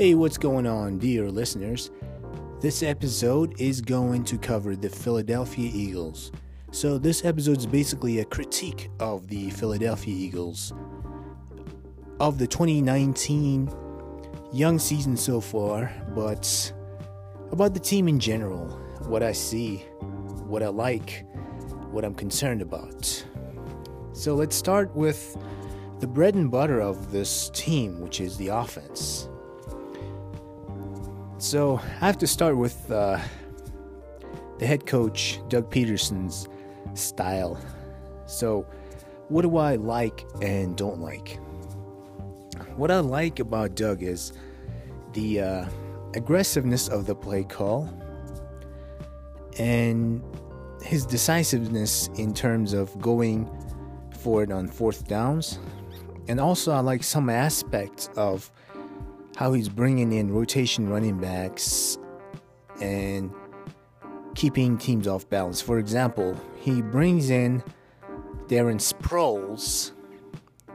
Hey, what's going on, dear listeners? This episode is going to cover the Philadelphia Eagles. So, this episode is basically a critique of the Philadelphia Eagles of the 2019 young season so far, but about the team in general, what I see, what I like, what I'm concerned about. So, let's start with the bread and butter of this team, which is the offense. So I have to start with uh, the head coach, Doug Pederson's style. So, what do I like and don't like? What I like about Doug is the uh, aggressiveness of the play call and his decisiveness in terms of going for it on fourth downs. And also, I like some aspects of how he's bringing in rotation running backs and keeping teams off balance. For example, he brings in Darren Sproles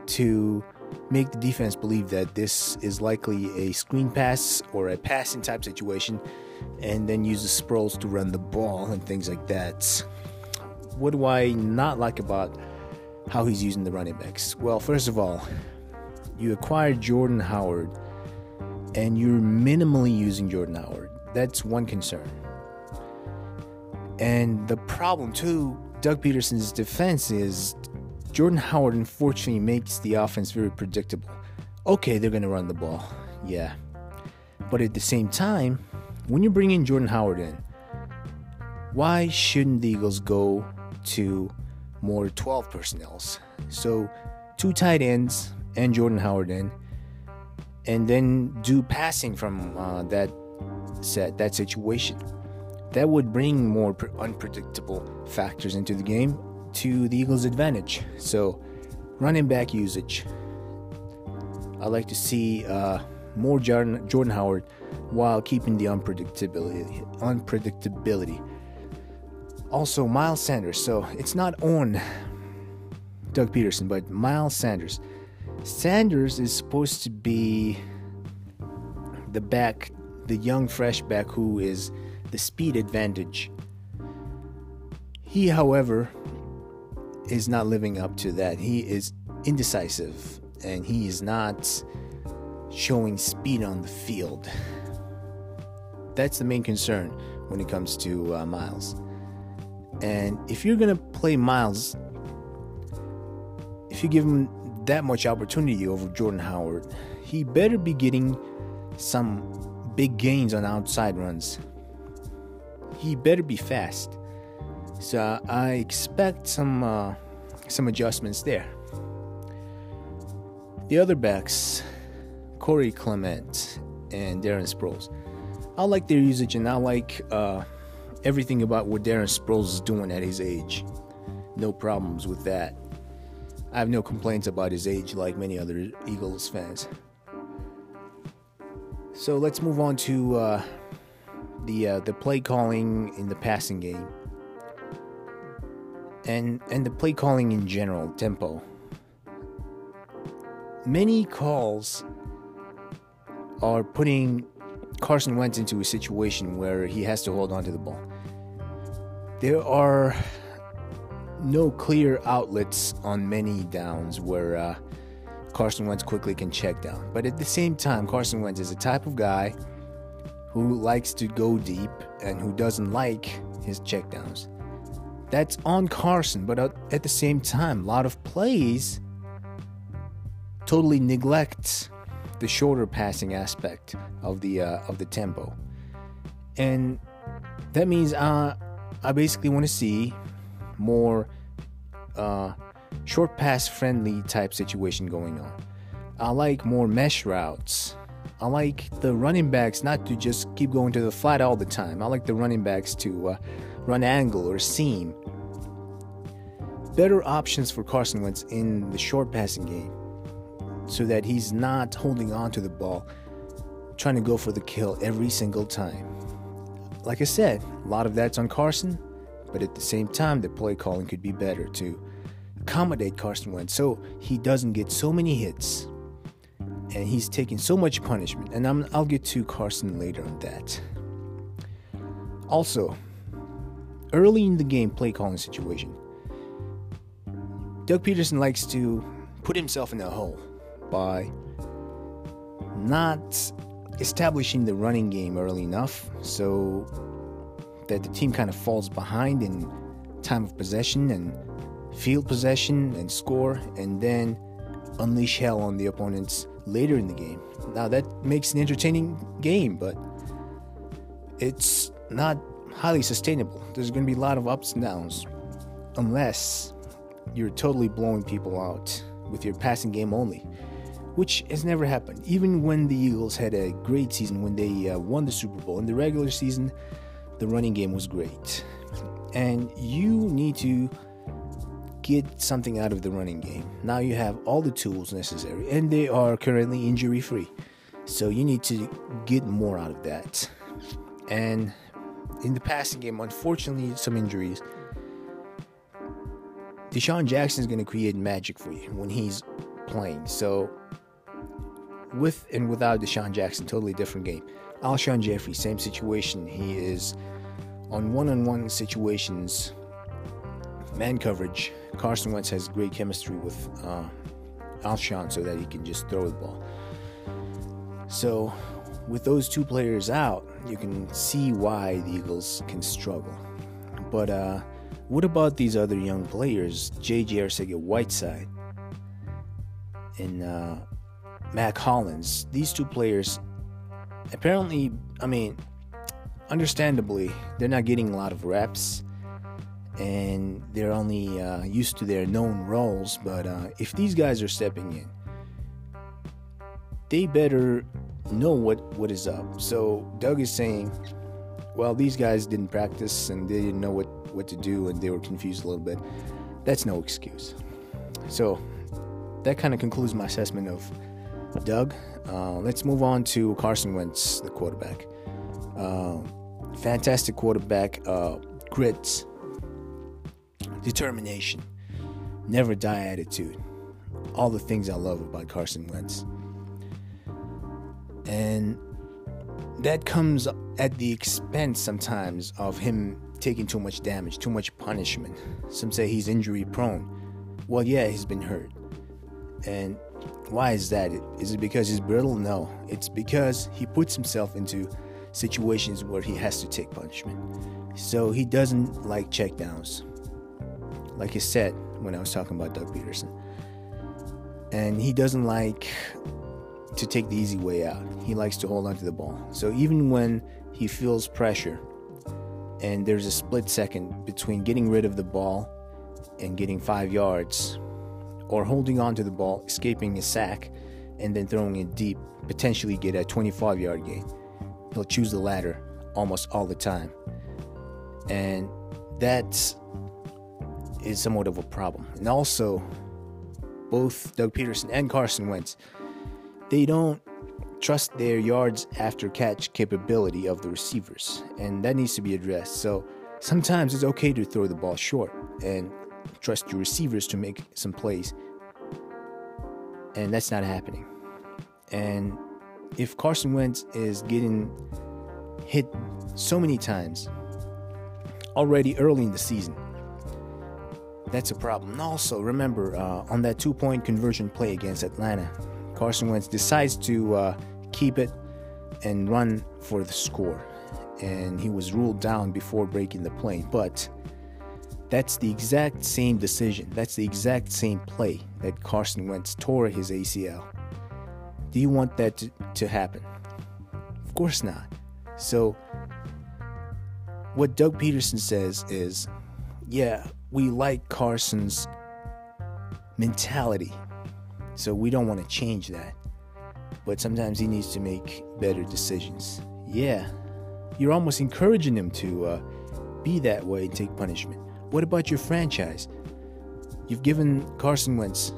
to make the defense believe that this is likely a screen pass or a passing type situation, and then uses Sproles to run the ball and things like that. What do I not like about how he's using the running backs? Well, first of all, you acquired Jordan Howard and you're minimally using Jordan Howard. That's one concern. And the problem, too, Doug Pederson's defense is Jordan Howard unfortunately makes the offense very predictable. Okay, they're going to run the ball. Yeah. But at the same time, when you bring in Jordan Howard in, why shouldn't the Eagles go to more 12 personnels? So, two tight ends and Jordan Howard in and then do passing from uh, that set, that situation. That would bring more pre- unpredictable factors into the game to the Eagles' advantage. So, running back usage. I like to see uh, more Jordan, Jordan Howard while keeping the unpredictability. Unpredictability. Also, Miles Sanders. So it's not on Doug Pederson, but Miles Sanders Sanders is supposed to be the back, the young fresh back who is the speed advantage. He, however, is not living up to that. He is indecisive and he is not showing speed on the field. That's the main concern when it comes to uh, Miles. And if you're going to play Miles, if you give him that much opportunity over Jordan Howard, he better be getting some big gains on outside runs. He better be fast. So I expect some uh, some adjustments there. The other backs, Corey Clement and Darren Sproles, I like their usage and I like uh, everything about what Darren Sproles is doing at his age. No problems with that. I have no complaints about his age like many other Eagles fans. So let's move on to uh, the uh, the play calling in the passing game, and and the play calling in general, tempo. Many calls are putting Carson Wentz into a situation where he has to hold on to the ball. There are no clear outlets on many downs where uh, Carson Wentz quickly can check down. But at the same time, Carson Wentz is a type of guy who likes to go deep and who doesn't like his checkdowns. That's on Carson, but at the same time, a lot of plays totally neglect the shorter passing aspect of the uh, of the tempo, and that means uh, I basically want to see more uh, short pass friendly type situation going on. I like more mesh routes. I like the running backs not to just keep going to the flat all the time. I like the running backs to uh, run angle or seam. Better options for Carson Wentz in the short passing game so that he's not holding on to the ball, trying to go for the kill every single time. Like I said, a lot of that's on Carson, but at the same time, the play calling could be better to accommodate Carson Wentz so he doesn't get so many hits and he's taking so much punishment. And I'm, I'll get to Carson later on that. Also, early in the game play calling situation, Doug Pederson likes to put himself in a hole by not establishing the running game early enough so that the team kind of falls behind in time of possession and field possession and score, and then unleash hell on the opponents later in the game. Now, that makes an entertaining game, but it's not highly sustainable. There's going to be a lot of ups and downs unless you're totally blowing people out with your passing game only, which has never happened. Even when the Eagles had a great season, when they uh, won the Super Bowl in the regular season, the running game was great. And you need to get something out of the running game. Now you have all the tools necessary, and they are currently injury free. So you need to get more out of that. And in the passing game, unfortunately, some injuries. DeSean Jackson is going to create magic for you when he's playing. So, with and without DeSean Jackson, totally different game. Alshon Jeffery, same situation. He is on one-on-one situations, man coverage. Carson Wentz has great chemistry with uh, Alshon, so that he can just throw the ball. So, with those two players out, you can see why the Eagles can struggle. But uh, what about these other young players, J.J. Arcega-Whiteside and uh, Mack Hollins? These two players, apparently, I mean, understandably, they're not getting a lot of reps and they're only uh, used to their known roles. But uh, if these guys are stepping in, they better know what, what is up. So Doug is saying, well, these guys didn't practice and they didn't know what, what to do and they were confused a little bit. That's no excuse. So that kind of concludes my assessment of Doug. Uh, let's move on to Carson Wentz, the quarterback. Uh, fantastic quarterback, uh, grit, determination, never die attitude. All the things I love about Carson Wentz. And that comes at the expense sometimes of him taking too much damage, too much punishment. Some say he's injury prone. Well, yeah, he's been hurt. And why is that? Is it because he's brittle? No. It's because he puts himself into situations where he has to take punishment. So he doesn't like checkdowns. Like I said when I was talking about Doug Pederson. And he doesn't like to take the easy way out. He likes to hold on to the ball. So even when he feels pressure and there's a split second between getting rid of the ball and getting five yards or holding on to the ball, escaping a sack, and then throwing it deep, potentially get a 25 yard gain. He'll choose the latter almost all the time. And that is somewhat of a problem. And also, both Doug Pederson and Carson Wentz they don't trust their yards after catch capability of the receivers, and that needs to be addressed. So sometimes it's okay to throw the ball short and trust your receivers to make some plays, and that's not happening. And if Carson Wentz is getting hit so many times already early in the season, that's a problem. And also, remember uh, on that two point conversion play against Atlanta, Carson Wentz decides to uh, keep it and run for the score. And he was ruled down before breaking the play. But that's the exact same decision. That's the exact same play that Carson Wentz tore his ACL. Do you want that to, to happen? Of course not. So, what Doug Pederson says is yeah, we like Carson's mentality so we don't want to change that. But sometimes he needs to make better decisions. Yeah, you're almost encouraging him to uh, be that way and take punishment. What about your franchise? You've given Carson Wentz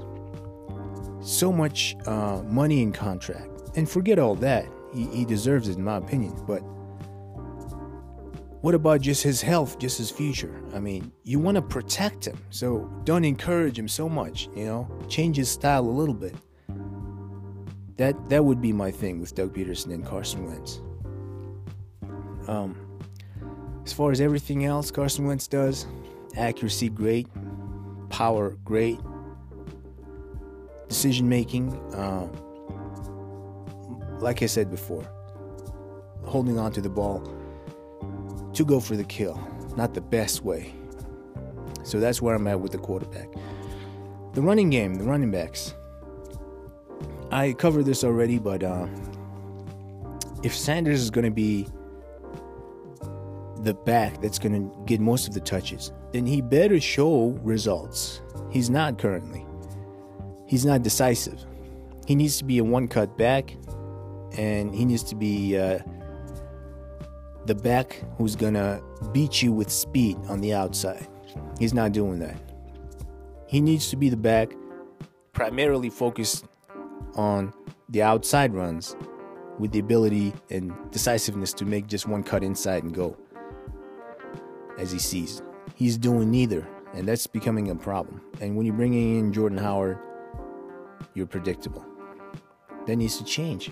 so much uh, money in contract. And forget all that. He, he deserves it, in my opinion. But what about just his health, just his future? I mean, you want to protect him, so don't encourage him so much, you know? Change his style a little bit. that that would be my thing with Doug Pederson and Carson Wentz. Um, as far as everything else Carson Wentz does, accuracy great, power great, decision making. Uh, like I said before, holding on to the ball to go for the kill, not the best way. So that's where I'm at with the quarterback. The running game, the running backs. I covered this already, but uh, if Sanders is going to be the back that's going to get most of the touches, then he better show results. He's not currently. He's not decisive. He needs to be a one cut back, and he needs to be uh, the back who's to beat you with speed on the outside. He's not doing that. He needs to be the back primarily focused on the outside runs with the ability and decisiveness to make just one cut inside and go as he sees. He's doing neither, and that's becoming a problem. And when you're bringing in Jordan Howard, you're predictable. That needs to change.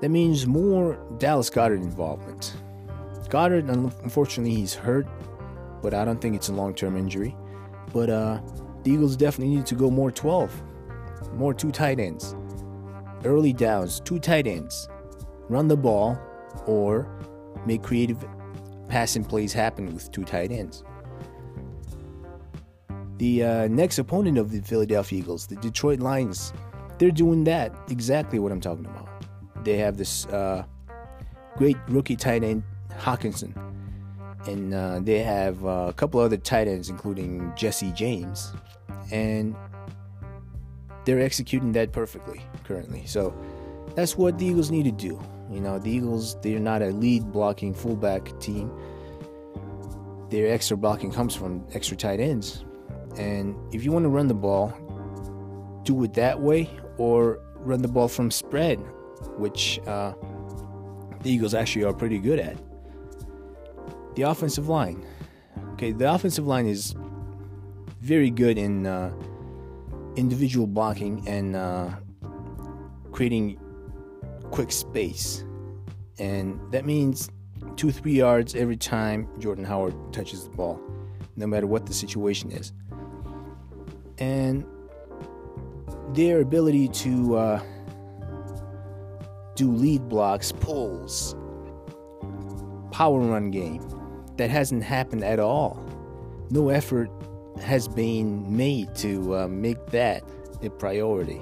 That means more Dallas Goedert involvement. Goedert, unfortunately, he's hurt, but I don't think it's a long term injury. But uh, the Eagles definitely need to go more 12, more two tight ends, early downs, two tight ends, run the ball, or make creative passing plays happen with two tight ends. The uh, next opponent of the Philadelphia Eagles, the Detroit Lions, they're doing that exactly what I'm talking about. They have this uh, great rookie tight end, Hockenson, and uh, they have uh, a couple other tight ends, including Jesse James, and they're executing that perfectly currently. So that's what the Eagles need to do. You know, the Eagles, they're not a lead blocking fullback team. Their extra blocking comes from extra tight ends. And if you want to run the ball, do it that way or run the ball from spread, which uh, the Eagles actually are pretty good at. The offensive line. Okay, the offensive line is very good in uh, individual blocking and uh, creating quick space. And that means two, three yards every time Jordan Howard touches the ball, no matter what the situation is. And their ability to uh, do lead blocks, pulls, power run game, that hasn't happened at all. No effort has been made to uh, make that a priority.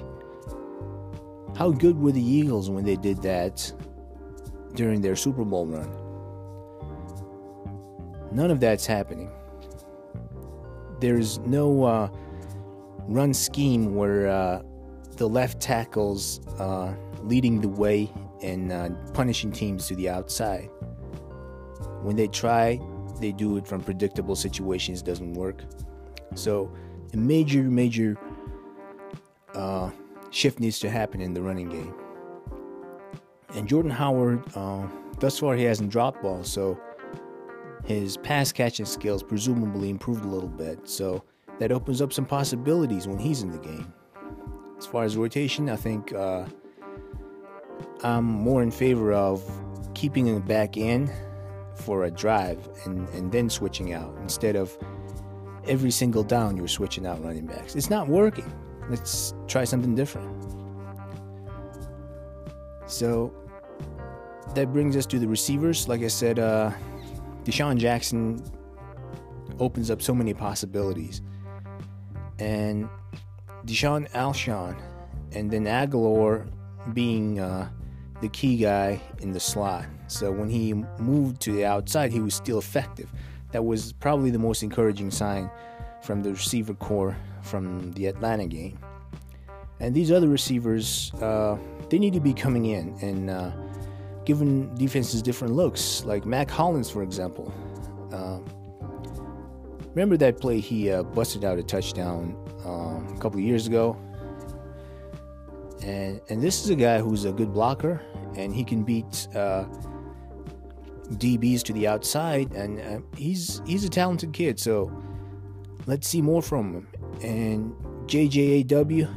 How good were the Eagles when they did that during their Super Bowl run? None of that's happening. There's no uh, run scheme where uh, the left tackles uh, leading the way and uh, punishing teams to the outside. When they try, they do it from predictable situations, doesn't work. So, a major, major uh, shift needs to happen in the running game. And Jordan Howard, uh, thus far, he hasn't dropped balls, so his pass catching skills presumably improved a little bit. So that opens up some possibilities when he's in the game. As far as rotation, I think uh, I'm more in favor of keeping him back in for a drive and, and then switching out instead of every single down you're switching out running backs. It's not working. Let's try something different. So that brings us to the receivers. Like I said, uh, DeSean Jackson opens up so many possibilities. And DeSean Alshon and then Agholor being uh, the key guy in the slot. So when he moved to the outside, he was still effective. That was probably the most encouraging sign from the receiver corps from the Atlanta game. And these other receivers, uh, they need to be coming in and uh, giving defenses different looks, like Mack Hollins, for example. Uh, remember that play he uh, busted out a touchdown um, a couple years ago? And, and this is a guy who's a good blocker, and he can beat uh, DBs to the outside, and uh, he's he's a talented kid. So let's see more from him. And JJAW,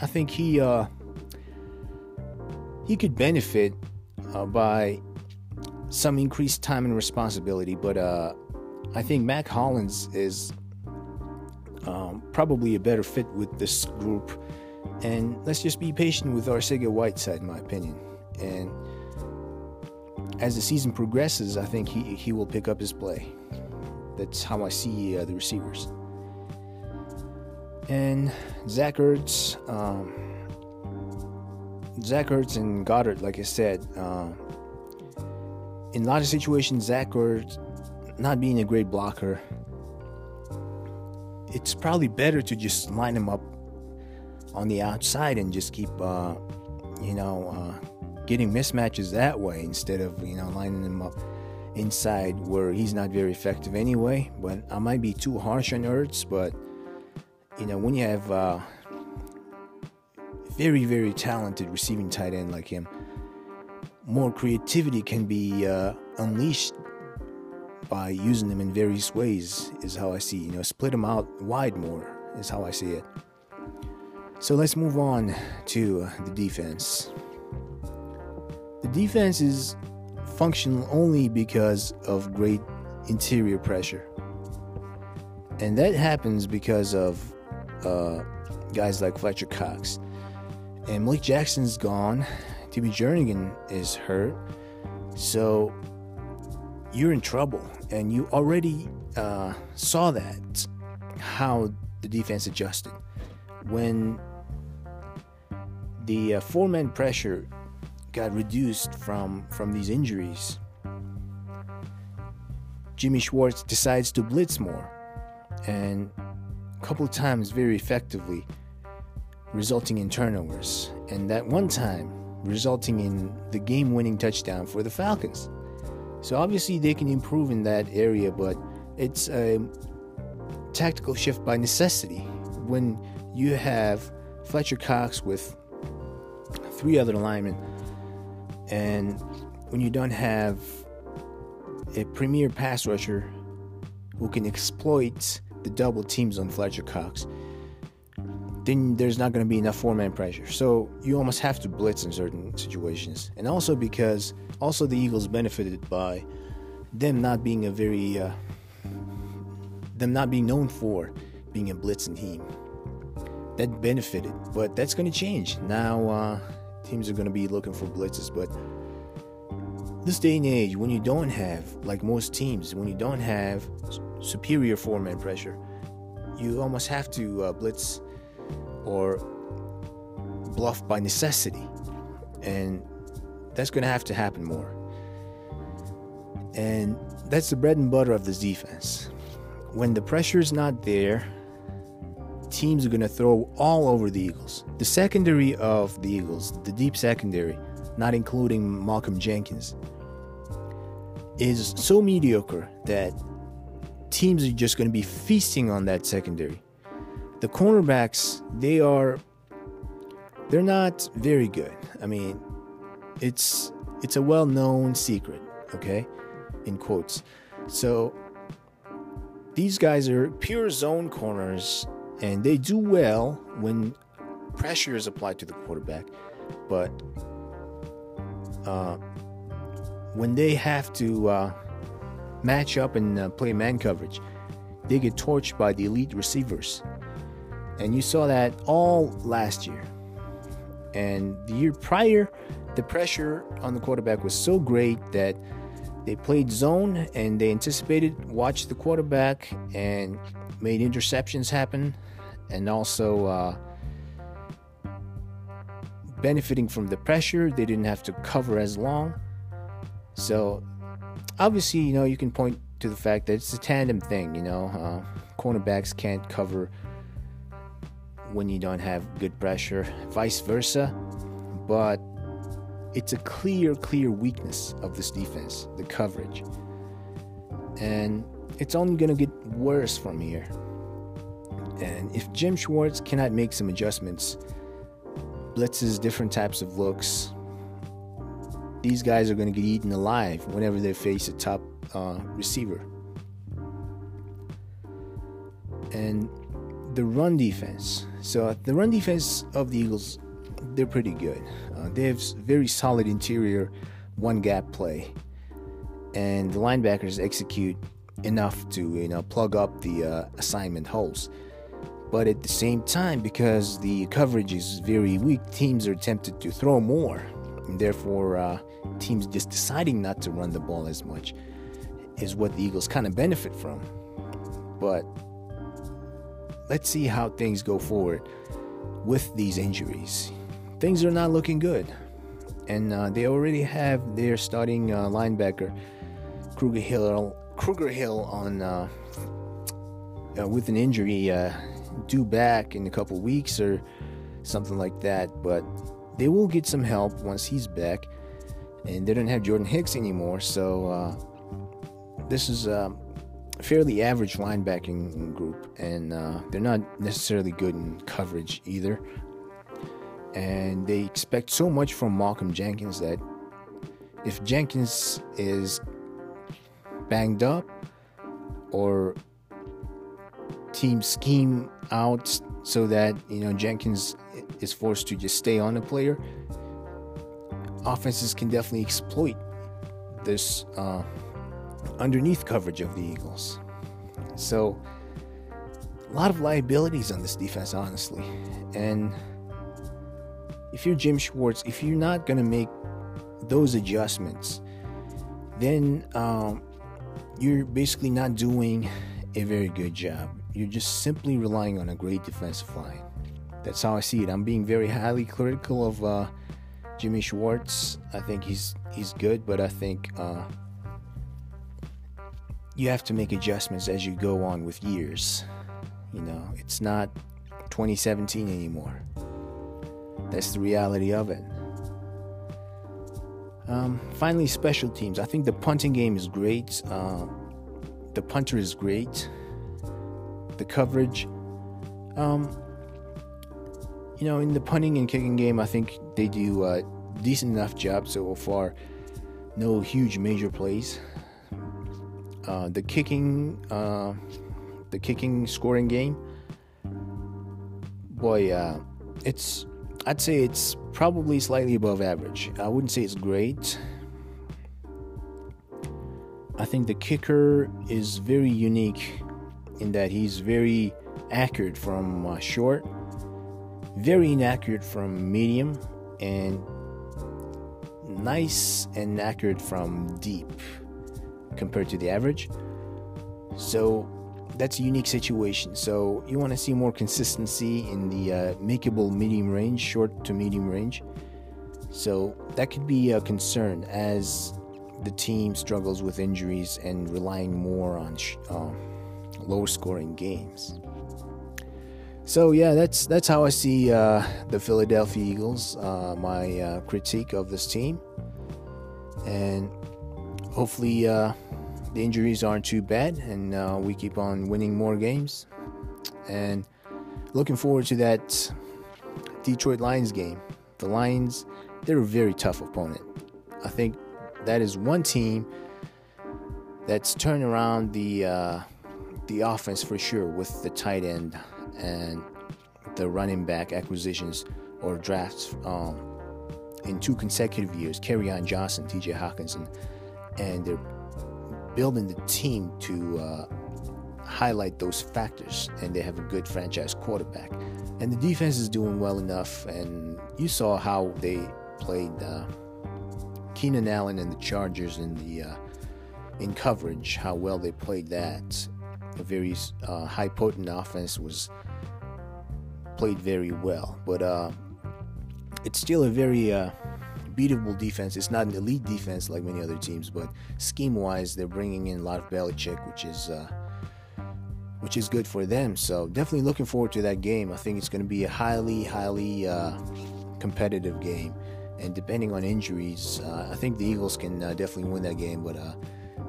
I think he uh, he could benefit uh, by some increased time and responsibility, but uh, I think Mack Hollins is um, probably a better fit with this group. And let's just be patient with Arcega Whiteside, in my opinion. And as the season progresses, I think he, he will pick up his play. That's how I see uh, the receivers. And Zach Ertz, um, Zach Ertz and Goedert, like I said, uh, in a lot of situations, Zach Ertz not being a great blocker, it's probably better to just line him up on the outside and just keep, uh, you know, uh, getting mismatches that way instead of, you know, lining him up inside where he's not very effective anyway. But I might be too harsh on Ertz, but, you know, when you have uh, very, very talented receiving tight end like him, more creativity can be uh, unleashed by using them in various ways is how I see. You know, split them out wide more is how I see it. So let's move on to uh, the defense. The defense is functional only because of great interior pressure. And that happens because of uh, guys like Fletcher Cox. And Malik Jackson's gone. Timmy Jernigan is hurt. So you're in trouble. And you already uh, saw that, how the defense adjusted. When the uh, four man pressure got reduced from, from these injuries, Jimmy Schwartz decides to blitz more. And couple times, very effectively, resulting in turnovers. And that one time, resulting in the game winning touchdown for the Falcons. So obviously they can improve in that area, but it's a tactical shift by necessity. When you have Fletcher Cox with three other linemen, and when you don't have a premier pass rusher who can exploit the double teams on Fletcher Cox, then there's not going to be enough four man pressure. So you almost have to blitz in certain situations. And also because also the Eagles benefited by them not being a very uh, them not being known for being a blitzing team. That benefited, but that's going to change. Now uh, teams are going to be looking for blitzes, but this day and age, when you don't have, like most teams, when you don't have superior four man pressure, you almost have to uh, blitz or bluff by necessity. And that's going to have to happen more. And that's the bread and butter of this defense. When the pressure is not there, teams are going to throw all over the Eagles. The secondary of the Eagles, the deep secondary, not including Malcolm Jenkins, is so mediocre that teams are just going to be feasting on that secondary. The cornerbacks, they are they're not very good. I mean, it's it's a well-known secret, okay? In quotes. So these guys are pure zone corners and they do well when pressure is applied to the quarterback, but uh, when they have to uh, match up and uh, play man coverage, they get torched by the elite receivers. And you saw that all last year. And the year prior, the pressure on the quarterback was so great that they played zone and they anticipated, watched the quarterback, and made interceptions happen, and also uh, benefiting from the pressure. They didn't have to cover as long. So, obviously, you know, you can point to the fact that it's a tandem thing, you know. Uh, cornerbacks can't cover when you don't have good pressure, vice versa. But it's a clear, clear weakness of this defense, the coverage. And it's only going to get worse from here. And if Jim Schwartz cannot make some adjustments, blitzes, different types of looks, these guys are going to get eaten alive whenever they face a top uh, receiver. And the run defense. So the run defense of the Eagles they're pretty good. Uh, they have very solid interior, one gap play, and the linebackers execute enough to you know plug up the uh, assignment holes. But at the same time, because the coverage is very weak, teams are tempted to throw more, and therefore uh, teams just deciding not to run the ball as much is what the Eagles kind of benefit from. But let's see how things go forward with these injuries. Things are not looking good. And uh, they already have their starting uh, linebacker, Grugier-Hill, Kruger Hill on uh, uh with an injury uh, due back in a couple weeks or something like that. But they will get some help once he's back. And they don't have Jordan Hicks anymore. So uh, this is a fairly average linebacking group, and uh, they're not necessarily good in coverage either. And they expect so much from Malcolm Jenkins that if Jenkins is banged up or team scheme out so that you know Jenkins is forced to just stay on the player, offenses can definitely exploit this. Uh, underneath coverage of the Eagles. So, a lot of liabilities on this defense, honestly. And if you're Jim Schwartz, if you're not going to make those adjustments, then um, you're basically not doing a very good job. You're just simply relying on a great defensive line. That's how I see it. I'm being very highly critical of uh, Jimmy Schwartz. I think he's he's good, but I think uh, you have to make adjustments as you go on with years. You know, it's not 2017 anymore. That's the reality of it. Um, finally, special teams. I think the punting game is great. Uh, the punter is great. The coverage. Um, you know, in the punting and kicking game, I think they do a decent enough job so far. No huge major plays. Uh, the kicking, uh, the kicking scoring game, boy, uh, it's I'd say it's probably slightly above average. I wouldn't say it's great. I think the kicker is very unique in that he's very accurate from uh, short, very inaccurate from medium, and nice and accurate from deep compared to the average. So that's a unique situation. So you want to see more consistency in the uh, makeable medium range, short to medium range. So that could be a concern as the team struggles with injuries and relying more on sh- uh, low scoring games. So yeah, that's that's how I see uh, the Philadelphia Eagles. Uh, my uh, critique of this team, and hopefully uh, the injuries aren't too bad and uh, we keep on winning more games. And looking forward to that Detroit Lions game. The Lions, they're a very tough opponent. I think that is one team that's turned around the uh, the offense for sure with the tight end and the running back acquisitions or drafts um, in two consecutive years. Kerryon Johnson, T.J. Hockenson and they're building the team to uh, highlight those factors. And they have a good franchise quarterback, and the defense is doing well enough. And you saw how they played uh, Keenan Allen and the Chargers in the uh, in coverage. How well they played that. A very uh, high potent offense was played very well, but uh, it's still a very uh, beatable defense. It's not an elite defense like many other teams, but scheme-wise, they're bringing in a lot of Belichick, which is uh, which is good for them. So definitely looking forward to that game. I think it's going to be a highly, highly uh, competitive game. And depending on injuries, uh, I think the Eagles can uh, definitely win that game, but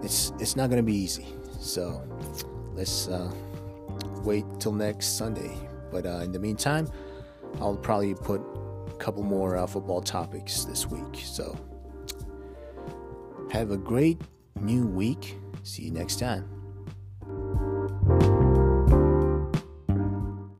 it's it's not going to be easy. So let's uh, wait till next Sunday. But in the meantime, I'll probably put a couple more uh, football topics this week. So, have a great new week. See you next time.